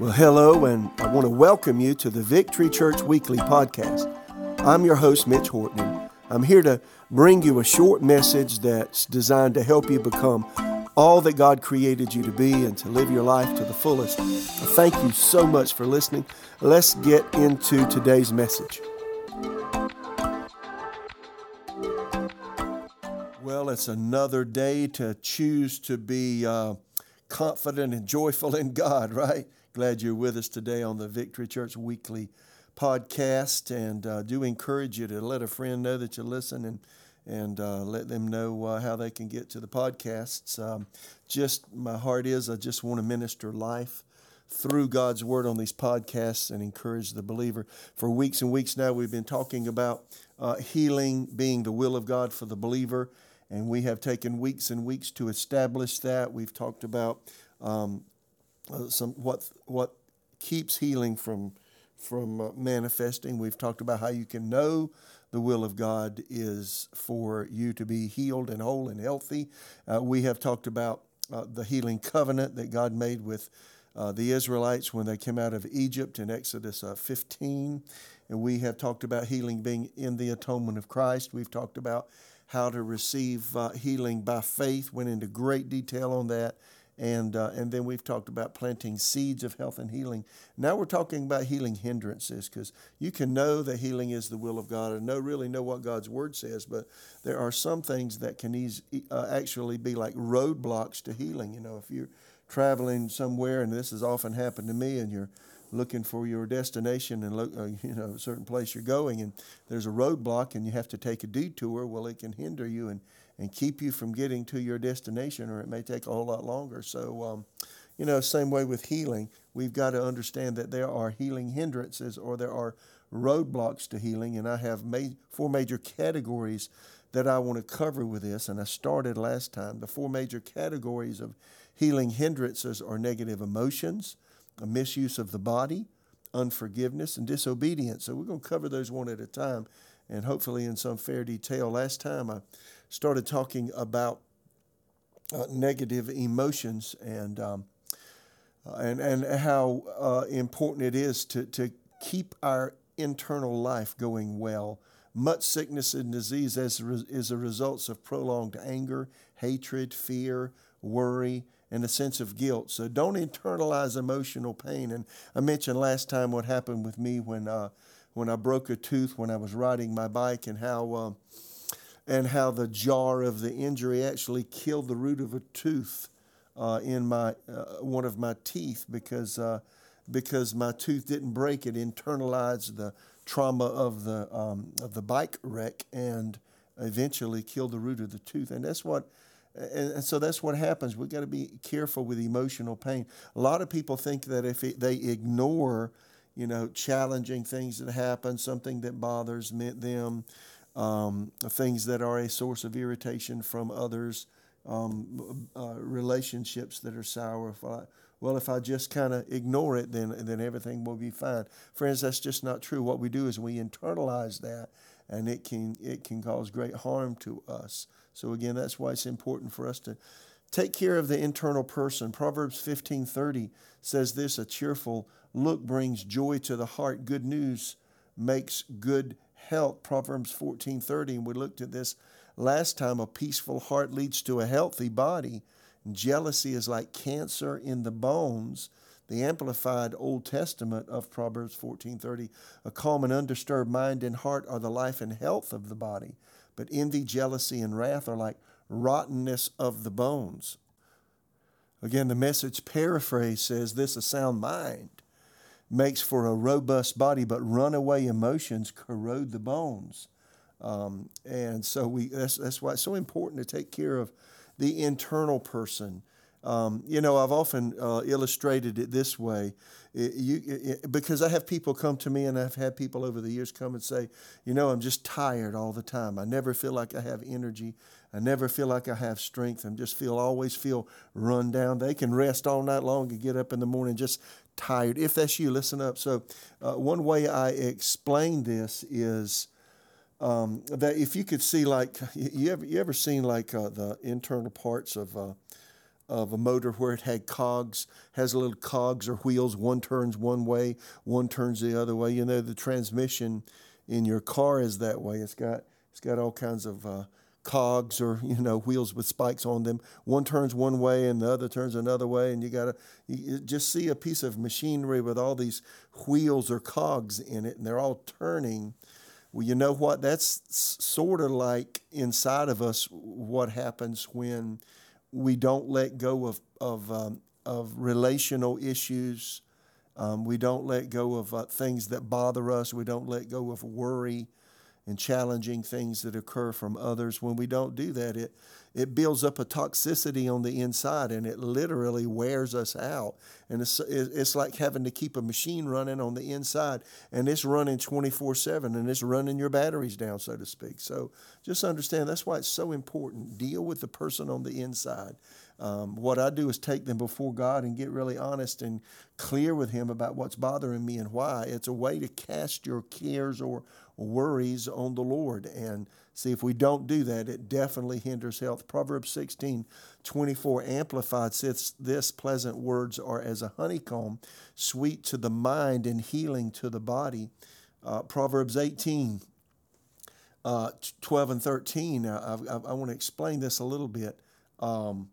Well, hello, and I want to welcome you to the Victory Church Weekly podcast. I'm your host, Mitch Horton. I'm here to bring you a short message that's designed to help you become all that God created you to be and to live your life to the fullest. Thank you so much for listening. Let's get into today's message. Well, it's another day to choose to be uh, confident and joyful in God, right? Glad you're with us today on the Victory Church Weekly podcast, and uh, do encourage you to let a friend know that you listen and and uh, let them know uh, how they can get to the podcasts. Um, just my heart is I just want to minister life through God's word on these podcasts and encourage the believer. For weeks and weeks now, we've been talking about uh, healing being the will of God for the believer, and we have taken weeks and weeks to establish that. We've talked about um, uh, some what what keeps healing from from uh, manifesting. We've talked about how you can know the will of God is for you to be healed and whole and healthy. Uh, we have talked about uh, the healing covenant that God made with uh, the Israelites when they came out of Egypt in Exodus uh, 15. And we have talked about healing being in the atonement of Christ. We've talked about how to receive healing by faith, went into great detail on that and uh, and then we've talked about planting seeds of health and healing. Now we're talking about healing hindrances because you can know that healing is the will of God and know really know what God's word says, but there are some things that can uh, actually be like roadblocks to healing. You know, if you're traveling somewhere, and this has often happened to me, and you're looking for your destination and look, uh, you know a certain place you're going, and there's a roadblock, and you have to take a detour. Well, it can hinder you and and keep you from getting to your destination, or it may take a whole lot longer. So, um, you know, same way with healing, we've got to understand that there are healing hindrances or there are roadblocks to healing, and I have made four major categories that I want to cover with this, and I started last time. The four major categories of healing hindrances are negative emotions, a misuse of the body, unforgiveness, and disobedience. So we're going to cover those one at a time and hopefully in some fair detail. Last time I started talking about uh, negative emotions and um, uh, and and how uh, important it is to to keep our internal life going well. Much sickness and disease as is a result of prolonged anger, hatred, fear, worry, and a sense of guilt. So don't internalize emotional pain. And I mentioned last time what happened with me when uh, when I broke a tooth when I was riding my bike, and how uh, and how the jar of the injury actually killed the root of a tooth uh, in my uh, one of my teeth because uh, because my tooth didn't break. It internalized the trauma of the um, of the bike wreck and eventually killed the root of the tooth. And that's what. And, so that's what happens. We've got to be careful with emotional pain. A lot of people think that if they ignore, you know, challenging things that happen, something that bothers them, um, things that are a source of irritation from others, um, uh, relationships that are sour. If I, well, if I just kind of ignore it, then then everything will be fine. Friends, that's just not true. What we do is we internalize that, and it can it can cause great harm to us. So again, that's why it's important for us to take care of the internal person. Proverbs fifteen thirty says this: A cheerful look brings joy to the heart. Good news makes good health. Proverbs 14:30, and we looked at this last time. A peaceful heart leads to a healthy body. Jealousy is like cancer in the bones. The amplified Old Testament of Proverbs 14:30, a calm and undisturbed mind and heart are the life and health of the body, but envy, jealousy, and wrath are like rottenness of the bones. Again, the message paraphrase says this a sound mind makes for a robust body, but runaway emotions corrode the bones. Um, and so we that's, that's why it's so important to take care of the internal person. Um, you know, I've often uh, illustrated it this way it, you, it, because I have people come to me, and I've had people over the years come and say, you know, I'm just tired all the time. I never feel like I have energy. I never feel like I have strength. I just feel always feel run down. They can rest all night long and get up in the morning just tired. If that's you, listen up. So, uh, one way I explain this is um, that if you could see, like, you ever you ever seen like uh, the internal parts of uh, of a motor where it had cogs, has little cogs or wheels. One turns one way, one turns the other way. You know, the transmission in your car is that way. It's got it's got all kinds of uh, cogs or you know wheels with spikes on them. One turns one way and the other turns another way, and you gotta you just see a piece of machinery with all these wheels or cogs in it, and they're all turning. Well, you know what? That's sort of like inside of us what happens when we don't let go of of um, of relational issues. Um, we don't let go of uh, things that bother us. We don't let go of worry and challenging things that occur from others. When we don't do that, it it builds up a toxicity on the inside and it literally wears us out. And it's, it's like having to keep a machine running on the inside and it's running 24 7 and it's running your batteries down, so to speak. So just understand that's why it's so important. Deal with the person on the inside. Um, what I do is take them before God and get really honest and clear with Him about what's bothering me and why. It's a way to cast your cares or worries on the Lord. And see, if we don't do that, it definitely hinders health. Proverbs 16 24 Amplified says, This pleasant words are as a honeycomb, sweet to the mind and healing to the body. Uh, Proverbs 18 uh, 12 and 13. I, I, I want to explain this a little bit. Um,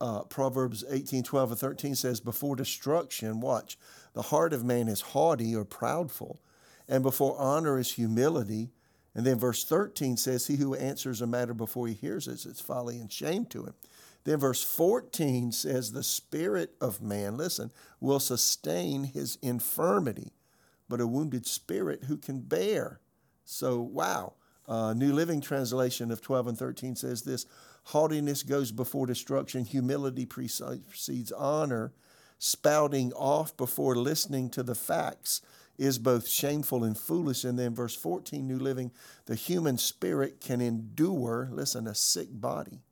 uh, Proverbs 18, 12, and 13 says, Before destruction, watch, the heart of man is haughty or proudful, and before honor is humility. And then verse 13 says, He who answers a matter before he hears it, it's folly and shame to him. Then verse 14 says, The spirit of man, listen, will sustain his infirmity, but a wounded spirit who can bear. So, wow. Uh, New Living Translation of 12 and 13 says this Haughtiness goes before destruction, humility precedes honor. Spouting off before listening to the facts is both shameful and foolish. And then, verse 14, New Living, the human spirit can endure, listen, a sick body.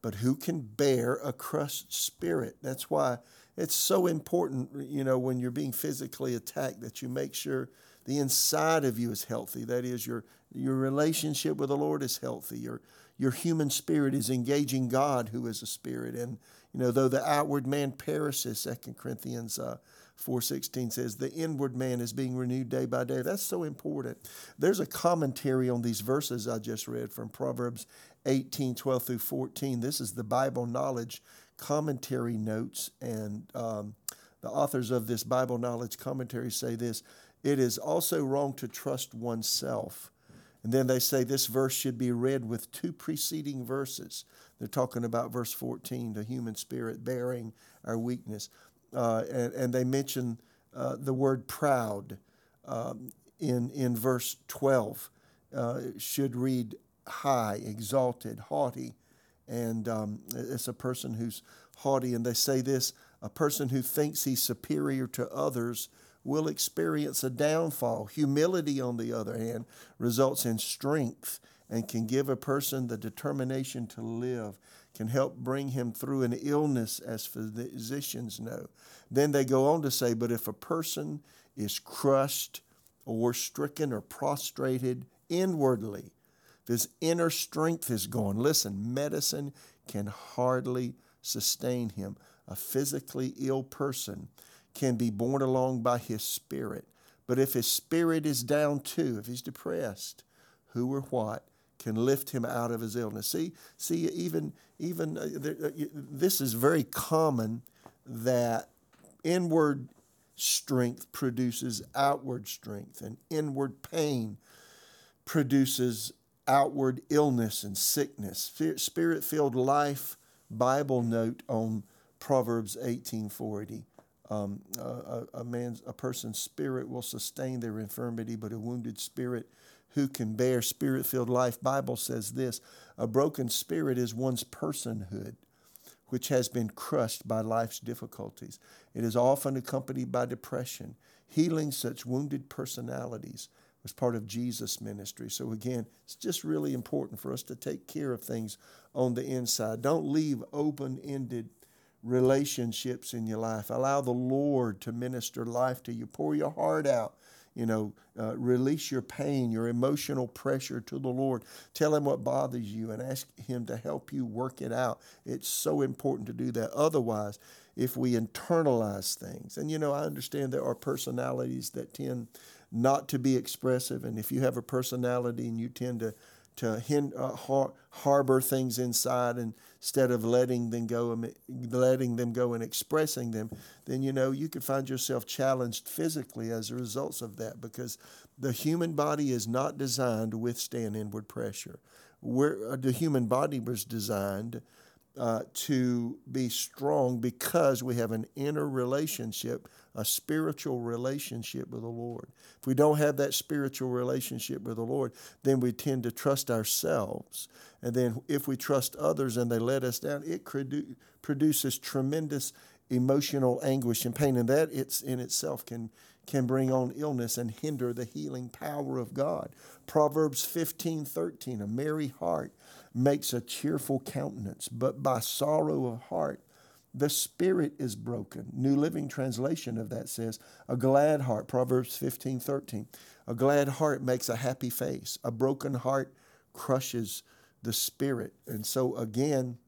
But who can bear a crushed spirit? That's why it's so important, you know, when you're being physically attacked, that you make sure the inside of you is healthy. That is, your, your relationship with the Lord is healthy. Your, your human spirit is engaging God, who is a spirit. And, you know, though the outward man perishes, Second Corinthians uh, 4.16 says, the inward man is being renewed day by day. That's so important. There's a commentary on these verses I just read from Proverbs 18, 12 through 14. This is the Bible Knowledge Commentary Notes. And um, the authors of this Bible Knowledge Commentary say this, it is also wrong to trust oneself and then they say this verse should be read with two preceding verses. They're talking about verse 14, the human spirit bearing our weakness. Uh, and, and, they mention uh, the word proud um, in, in verse 12. Uh, should read high, exalted, haughty. And um, it's a person who's haughty. And they say this a person who thinks he's superior to others will experience a downfall. Humility, on the other hand, results in strength and can give a person the determination to live, can help bring him through an illness, as physicians know. Then they go on to say, but if a person is crushed or stricken or prostrated inwardly, his inner strength is gone, listen, medicine can hardly sustain him. A physically ill person can be borne along by his spirit. But if his spirit is down too, if he's depressed, who or what can lift him out of his illness? See, see, even even uh, uh this is very common that inward strength produces outward strength, and inward pain produces outward illness and sickness. Spirit filled life Bible note on Proverbs 1840. Um, a, a man's, a person's spirit will sustain their infirmity, but a wounded spirit who can bear spirit filled life. Bible says this a broken spirit is one's personhood, which has been crushed by life's difficulties. It is often accompanied by depression. Healing such wounded personalities was part of Jesus' ministry. So, again, it's just really important for us to take care of things on the inside. Don't leave open ended relationships in your life. Allow the Lord to minister life to you. Pour your heart out you know, uh, release your pain, your emotional pressure to the Lord. Tell Him what bothers you and ask Him to help you work it out. It's so important to do that. Otherwise, if we internalize things, and you know, I understand there are personalities that tend not to be expressive, and if you have a personality and you tend to to hin- uh, har- harbor things inside instead of letting them go and letting them go and expressing them, then you know you could find yourself challenged physically as a result of that because the human body is not designed to withstand inward pressure. Where uh, the human body was designed uh, to be strong because we have an inner relationship, a spiritual relationship with the Lord. If we don't have that spiritual relationship with the Lord, then we tend to trust ourselves. And then if we trust others and they let us down, it produ- produces tremendous emotional anguish and pain. And that it's in itself can can bring on illness and hinder the healing power of God. Proverbs 15 13, a merry heart makes a cheerful countenance, but by sorrow of heart, the spirit is broken. New Living Translation of that says, a glad heart, Proverbs 15 13. A glad heart makes a happy face. A broken heart crushes the spirit. And so, again,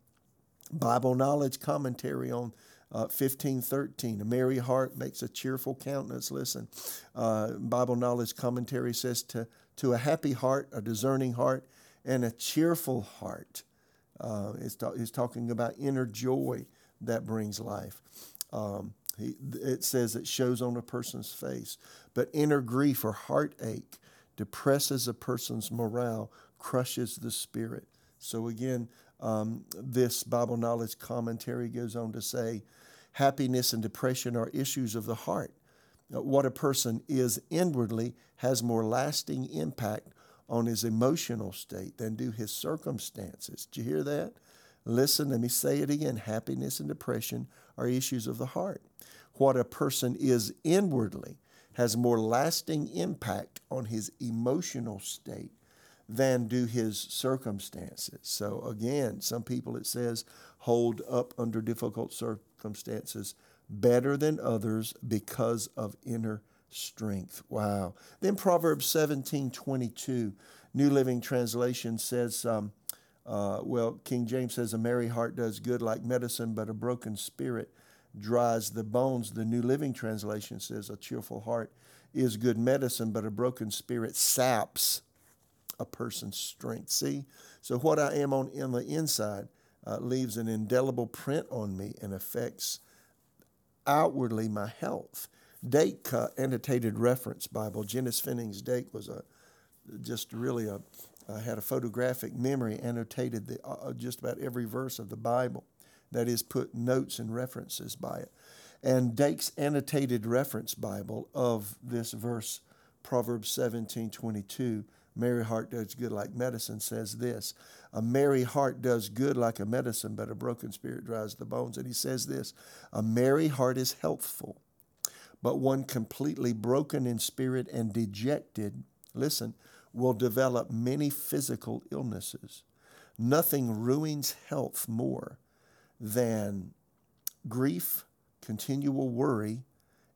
Bible knowledge commentary on uh, 15 13. A merry heart makes a cheerful countenance. Listen, uh, Bible knowledge commentary says to, to a happy heart, a discerning heart, and a cheerful heart. Uh, it's, ta- it's talking about inner joy that brings life. Um, it says it shows on a person's face. But inner grief or heartache depresses a person's morale, crushes the spirit. So, again, um, this Bible knowledge commentary goes on to say happiness and depression are issues of the heart. What a person is inwardly has more lasting impact on his emotional state than do his circumstances. Do you hear that? Listen, let me say it again. Happiness and depression are issues of the heart. What a person is inwardly has more lasting impact on his emotional state than do his circumstances. So, again, some people it says hold up under difficult circumstances better than others because of inner strength. Wow. Then Proverbs 17 22, New Living Translation says, um, uh, well, King James says, a merry heart does good like medicine, but a broken spirit dries the bones. The New Living Translation says, a cheerful heart is good medicine, but a broken spirit saps a person's strength. See? So what I am on, on the inside uh, leaves an indelible print on me and affects outwardly my health. Dake annotated reference Bible. Finis Jennings Dake was a just really a uh, had a photographic memory, annotated the, uh, just about every verse of the Bible. That is, put notes and references by it. And Dake's annotated reference Bible of this verse, Proverbs 17 22, merry heart does good like medicine, says this A merry heart does good like a medicine, but a broken spirit dries the bones. And he says this A merry heart is healthful, but one completely broken in spirit and dejected, listen, will develop many physical illnesses. Nothing ruins health more than grief, continual worry,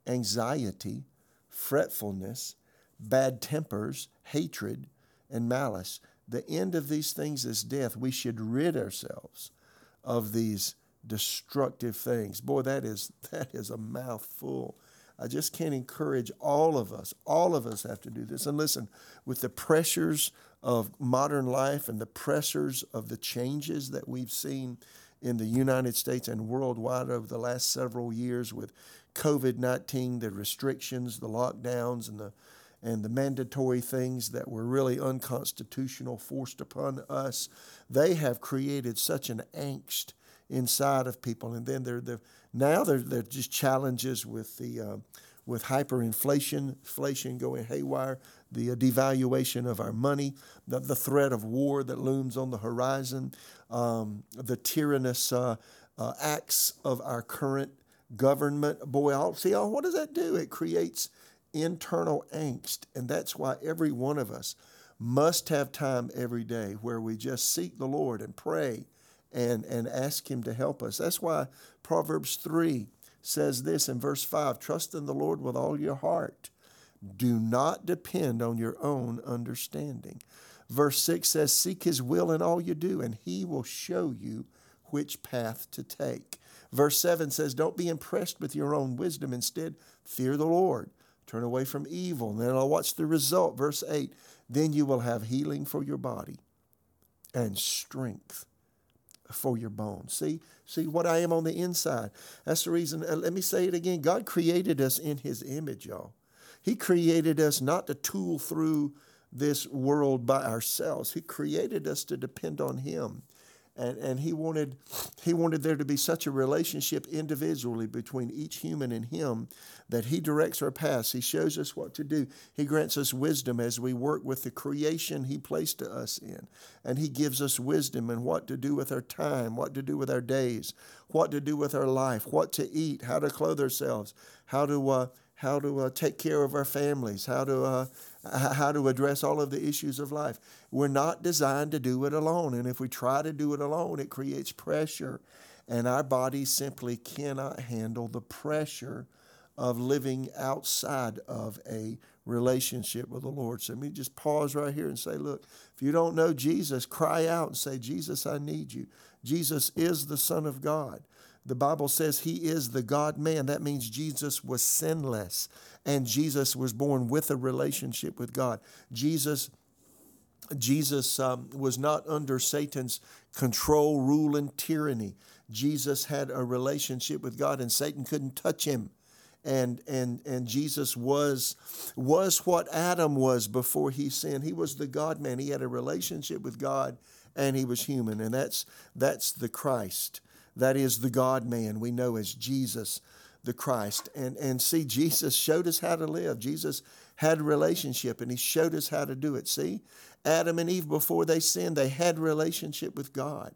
anxiety, fretfulness, bad tempers, hatred, and malice. The end of these things is death. We should rid ourselves of these destructive things. Boy, that is that is a mouthful. I just can't encourage all of us. All of us have to do this. And listen, with the pressures of modern life and the pressures of the changes that we've seen in the United States and worldwide over the last several years with COVID 19, the restrictions, the lockdowns, and the and the mandatory things that were really unconstitutional forced upon us, they have created such an angst inside of people. And then they're, they're now they're, they're just challenges with the uh, with hyperinflation, inflation going haywire, the uh, devaluation of our money, the, the threat of war that looms on the horizon, um, the tyrannous uh, uh acts of our current government. Boy, I'll see, oh, what does that do? It creates internal angst, and that's why every one of us must have time every day where we just seek the Lord and pray and, and ask Him to help us. That's why Proverbs 3 says this in verse 5 Trust in the Lord with all your heart. Do not depend on your own understanding. Verse 6 says, Seek his will in all you do, and he will show you which path to take. Verse 7 says, Don't be impressed with your own wisdom. Instead, fear the Lord. Turn away from evil. And then I'll watch the result. Verse 8 Then you will have healing for your body and strength for your bones. See, see what I am on the inside. That's the reason. Uh, let me say it again. God created us in His image, y'all. He created us not to tool through this world by ourselves. He created us to depend on Him and, and he wanted he wanted there to be such a relationship individually between each human and him that he directs our paths. He shows us what to do. He grants us wisdom as we work with the creation he placed us in. And he gives us wisdom in what to do with our time what to do with our days what to do with our life what to eat how to clothe ourselves how to uh, how to uh, take care of our families, how to, uh, how to address all of the issues of life. We're not designed to do it alone. And if we try to do it alone, it creates pressure. And our bodies simply cannot handle the pressure of living outside of a relationship with the Lord. So let me just pause right here and say, look, if you don't know Jesus, cry out and say, Jesus, I need you. Jesus is the Son of God. The Bible says he is the God man. That means Jesus was sinless and Jesus was born with a relationship with God. Jesus Jesus um, was not under Satan's control, rule, and tyranny. Jesus had a relationship with God, and Satan couldn't touch him. And and and Jesus was was what Adam was before he sinned. He was the God man. He had a relationship with God, and he was human. And that's that's the Christ. That is the God man we know as Jesus the Christ. And, and see, Jesus showed us how to live. Jesus had a relationship and he showed us how to do it. See, Adam and Eve, before they sinned, they had relationship with God.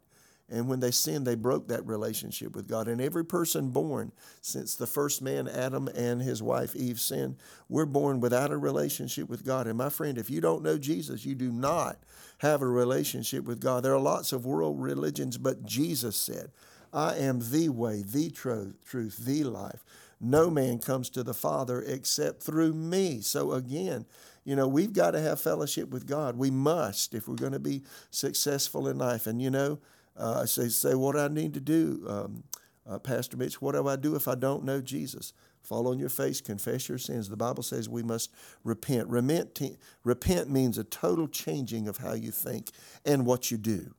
And when they sinned, they broke that relationship with God. And every person born since the first man, Adam, and his wife Eve sinned, we're born without a relationship with God. And my friend, if you don't know Jesus, you do not have a relationship with God. There are lots of world religions, but Jesus said, I am the way, the truth, truth, the life. No man comes to the Father except through me. So again, you know, we've got to have fellowship with God. We must if we're going to be successful in life. And you know, uh, I say, say what I need to do, um, uh, Pastor Mitch. What do I do if I don't know Jesus? Fall on your face, confess your sins. The Bible says we must repent. Repent, repent means a total changing of how you think and what you do.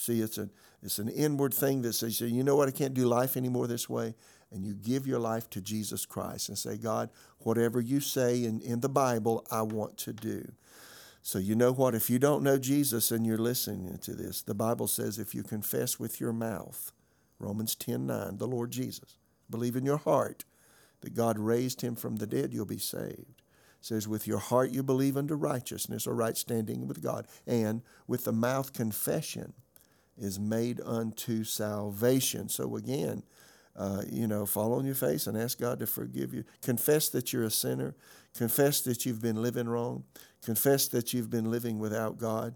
See, it's a it's an inward thing that says, you know what, I can't do life anymore this way. And you give your life to Jesus Christ and say, God, whatever you say in, in the Bible, I want to do. So, you know what? If you don't know Jesus and you're listening to this, the Bible says if you confess with your mouth, Romans 10 9, the Lord Jesus, believe in your heart that God raised him from the dead, you'll be saved. It says, with your heart you believe unto righteousness or right standing with God, and with the mouth confession is made unto salvation. So again, uh, you know, fall on your face and ask God to forgive you. Confess that you're a sinner. Confess that you've been living wrong. Confess that you've been living without God.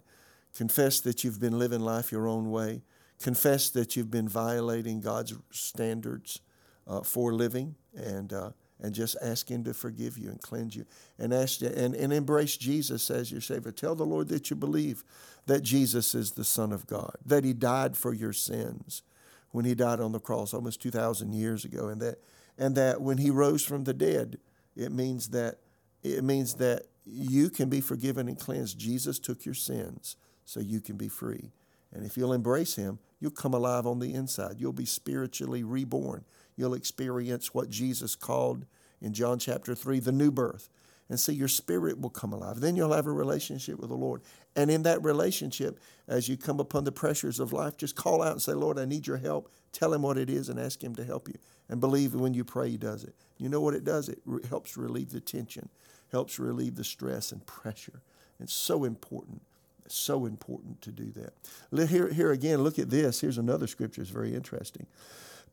Confess that you've been living life your own way. Confess that you've been violating God's standards uh, for living and uh, and just ask Him to forgive you and cleanse you and ask you, and, and embrace Jesus as your Savior. Tell the Lord that you believe that Jesus is the Son of God, that He died for your sins when He died on the cross almost 2,000 years ago, and that, and that when He rose from the dead, it means that it means that you can be forgiven and cleansed. Jesus took your sins so you can be free. And if you'll embrace Him, you'll come alive on the inside. You'll be spiritually reborn. You'll experience what Jesus called in John chapter 3 the new birth and see your spirit will come alive. Then you'll have a relationship with the Lord. And in that relationship, as you come upon the pressures of life, just call out and say, Lord, I need your help. Tell him what it is and ask him to help you. And believe when you pray, he does it. You know what it does? It re- helps relieve the tension, helps relieve the stress and pressure. It's so important. So important to do that. Here, here again, look at this. Here's another scripture. It's very interesting.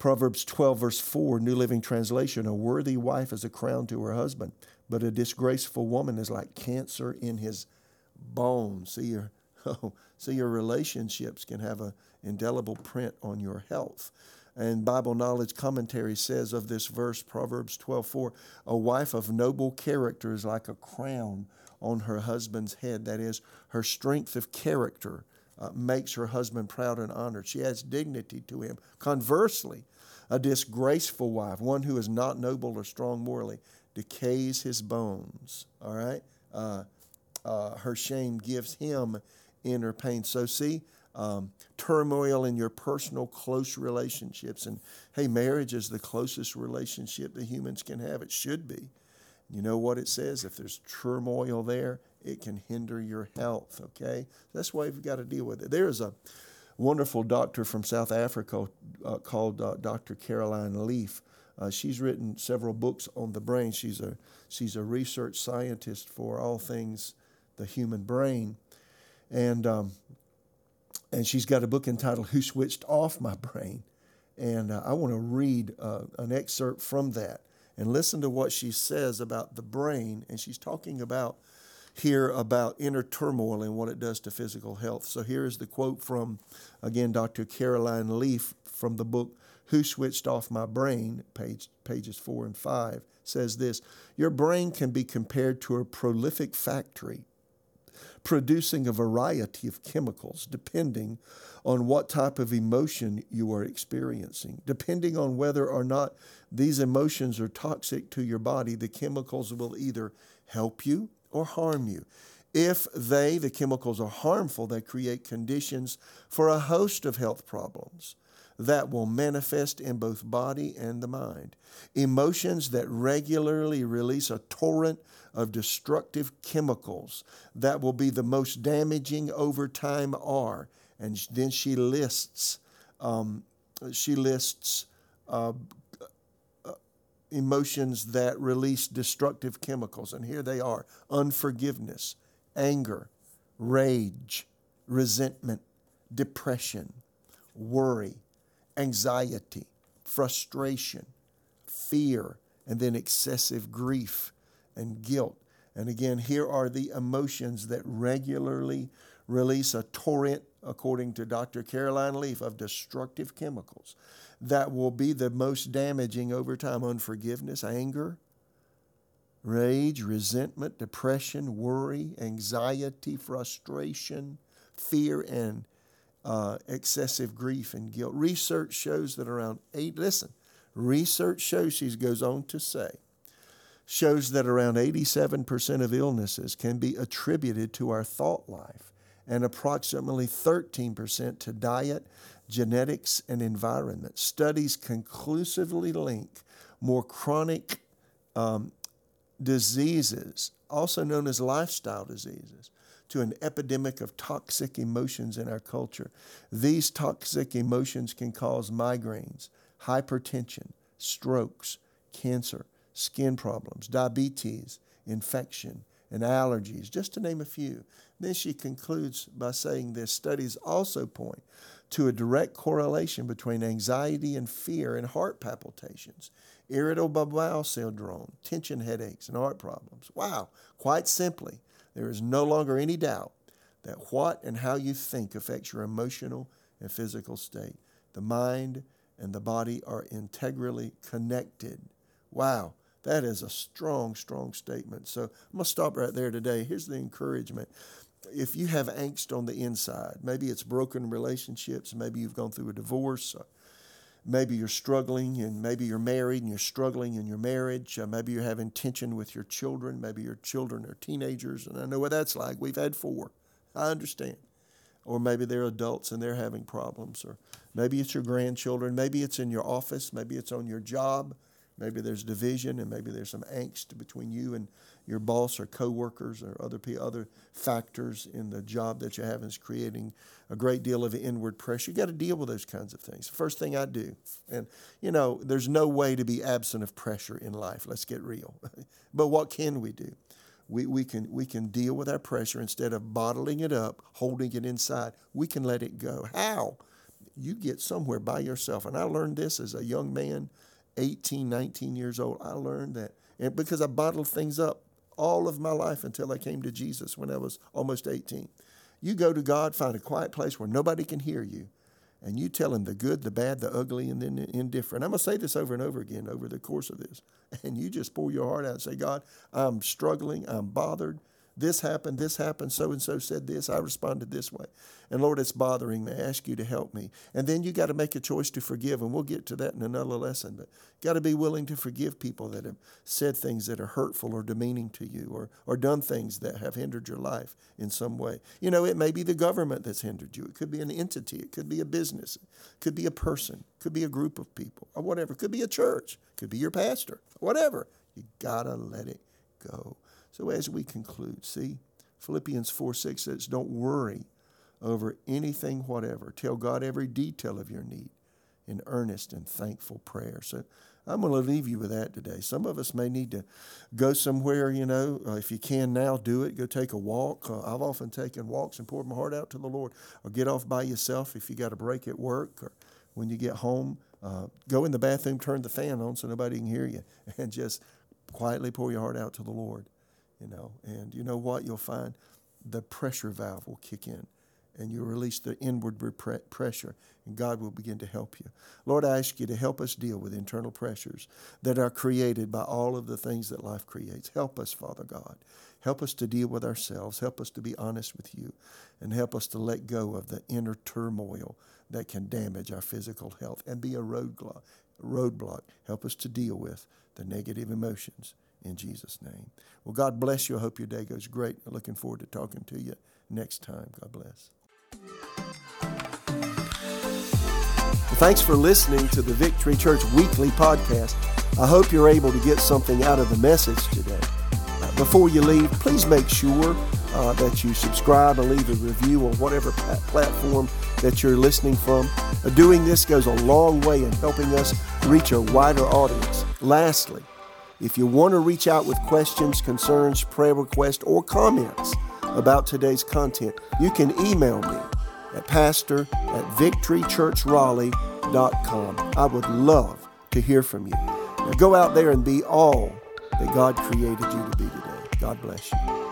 Proverbs 12, verse 4, New Living Translation A worthy wife is a crown to her husband, but a disgraceful woman is like cancer in his bones. See your, oh, see your relationships can have an indelible print on your health. and Bible Knowledge Commentary says of this verse, Proverbs 12:4, a wife of noble character is like a crown on her husband's head. That is, her strength of character uh, makes her husband proud and honored. She adds dignity to him. Conversely, a disgraceful wife, one who is not noble or strong morally, decays his bones. All right? Uh, uh, her shame gives him inner pain. So, see, um, turmoil in your personal close relationships. And hey, marriage is the closest relationship that humans can have. It should be. You know what it says? If there's turmoil there, it can hinder your health, okay? That's why we've got to deal with it. There is a wonderful doctor from South Africa uh, called uh, Dr. Caroline Leaf. Uh, she's written several books on the brain. She's a, she's a research scientist for all things the human brain. And um, and she's got a book entitled Who Switched Off My Brain. And uh, I want to read uh, an excerpt from that and listen to what she says about the brain. And she's talking about here about inner turmoil and what it does to physical health. So here is the quote from, again, Dr. Caroline Leaf from the book Who Switched Off My Brain, page, pages four and five, says this Your brain can be compared to a prolific factory producing a variety of chemicals depending on what type of emotion you are experiencing. Depending on whether or not these emotions are toxic to your body, the chemicals will either help you or harm you. If they, the chemicals, are harmful, they create conditions for a host of health problems that will manifest in both body and the mind. Emotions that regularly release a torrent of destructive chemicals that will be the most damaging over time are. And then she lists, um, she lists uh, emotions that release destructive chemicals. And here they are unforgiveness, anger, rage, resentment, depression, worry, anxiety, frustration, fear, and then excessive grief and guilt. And again, here are the emotions that regularly release a torrent, according to Dr. Caroline Leaf, of destructive chemicals that will be the most damaging over time unforgiveness, anger, rage, resentment, depression, worry, anxiety, frustration, fear, and uh, excessive grief and guilt. Research shows that around eight, listen, research shows, she goes on to say, shows that around 87% of illnesses can be attributed to our thought life and approximately 13% to diet, genetics, and environment. Studies conclusively link more chronic um, diseases, also known as lifestyle diseases, to an epidemic of toxic emotions in our culture. These toxic emotions can cause migraines, hypertension, strokes, cancer, skin problems, diabetes, infection, and allergies, just to name a few. Then she concludes by saying this studies also point to a direct correlation between anxiety and fear and heart palpitations, irritable bowel syndrome, tension headaches, and heart problems. Wow, quite simply, there is no longer any doubt that what and how you think affects your emotional and physical state. The mind and the body are integrally connected. Wow, that is a strong, strong statement. So I'm going to stop right there today. Here's the encouragement. If you have angst on the inside, maybe it's broken relationships, maybe you've gone through a divorce, maybe you're struggling and maybe you're married and you're struggling in your marriage. Uh, maybe you're having tension with your children. Maybe your children are teenagers, and I know what that's like. We've had four. I understand. Or maybe they're adults and they're having problems. Or maybe it's your grandchildren. Maybe it's in your office. Maybe it's on your job. Maybe there's division and maybe there's some angst between you and your boss or coworkers or other other factors in the job that you have is creating a great deal of inward pressure. You got to deal with those kinds of things. First thing I do, and you know, there's no way to be absent of pressure in life. Let's get real. but what can we do? We, we, can, we can deal with our pressure instead of bottling it up, holding it inside. We can let it go. How? You get somewhere by yourself. And I learned this as a young man 18, 19 years old, I learned that. And because I bottled things up all of my life until I came to Jesus when I was almost 18. You go to God, find a quiet place where nobody can hear you, and you tell him the good, the bad, the ugly, and then indifferent. I'm going to say this over and over again over the course of this. And you just pour your heart out and say, God, I'm struggling, I'm bothered, this happened, this happened, so and so said this, I responded this way. And Lord, it's bothering me. I ask you to help me. And then you got to make a choice to forgive, and we'll get to that in another lesson. But got to be willing to forgive people that have said things that are hurtful or demeaning to you, or or done things that have hindered your life in some way. You know, it may be the government that's hindered you. It could be an entity. It could be a business. It could be a person. It could be a group of people, or whatever. It could be a church. It could be your pastor. Whatever. You gotta let it go. So as we conclude, see, Philippians 4 6 says, Don't worry over anything whatever. Tell God every detail of your need in earnest and thankful prayer. So I'm going to leave you with that today. Some of us may need to go somewhere, you know, uh, if you can now, do it. Go take a walk. Uh, I've often taken walks and poured my heart out to the Lord. Or get off by yourself if you got a break at work or when you get home. Uh, go in the bathroom, turn the fan on so nobody can hear you, and just quietly pour your heart out to the Lord you know. And you know what? You'll find the pressure valve will kick in and you release the inward pressure, and God will begin to help you. Lord, I ask you to help us deal with internal pressures that are created by all of the things that life creates. Help us, Father God. Help us to deal with ourselves. Help us to be honest with you, and help us to let go of the inner turmoil that can damage our physical health and be a. Roadblock. Help us to deal with the negative emotions in Jesus' name. Well, God bless you. I hope your day goes great. Looking forward to talking to you next time. God bless. Well, thanks for listening to the Victory Church Weekly Podcast. I hope you're able to get something out of the message today. Uh, before you leave, please make sure uh, that you subscribe and leave a review on whatever platform that you're listening from. Uh, doing this goes a long way in helping us reach a wider audience. Lastly, if you want to reach out with questions, concerns, prayer requests, or comments about today's content, you can email me at pastor at victorychurchraleigh.com. I would love to hear from you. Now go out there and be all that God created you to be today. God bless you.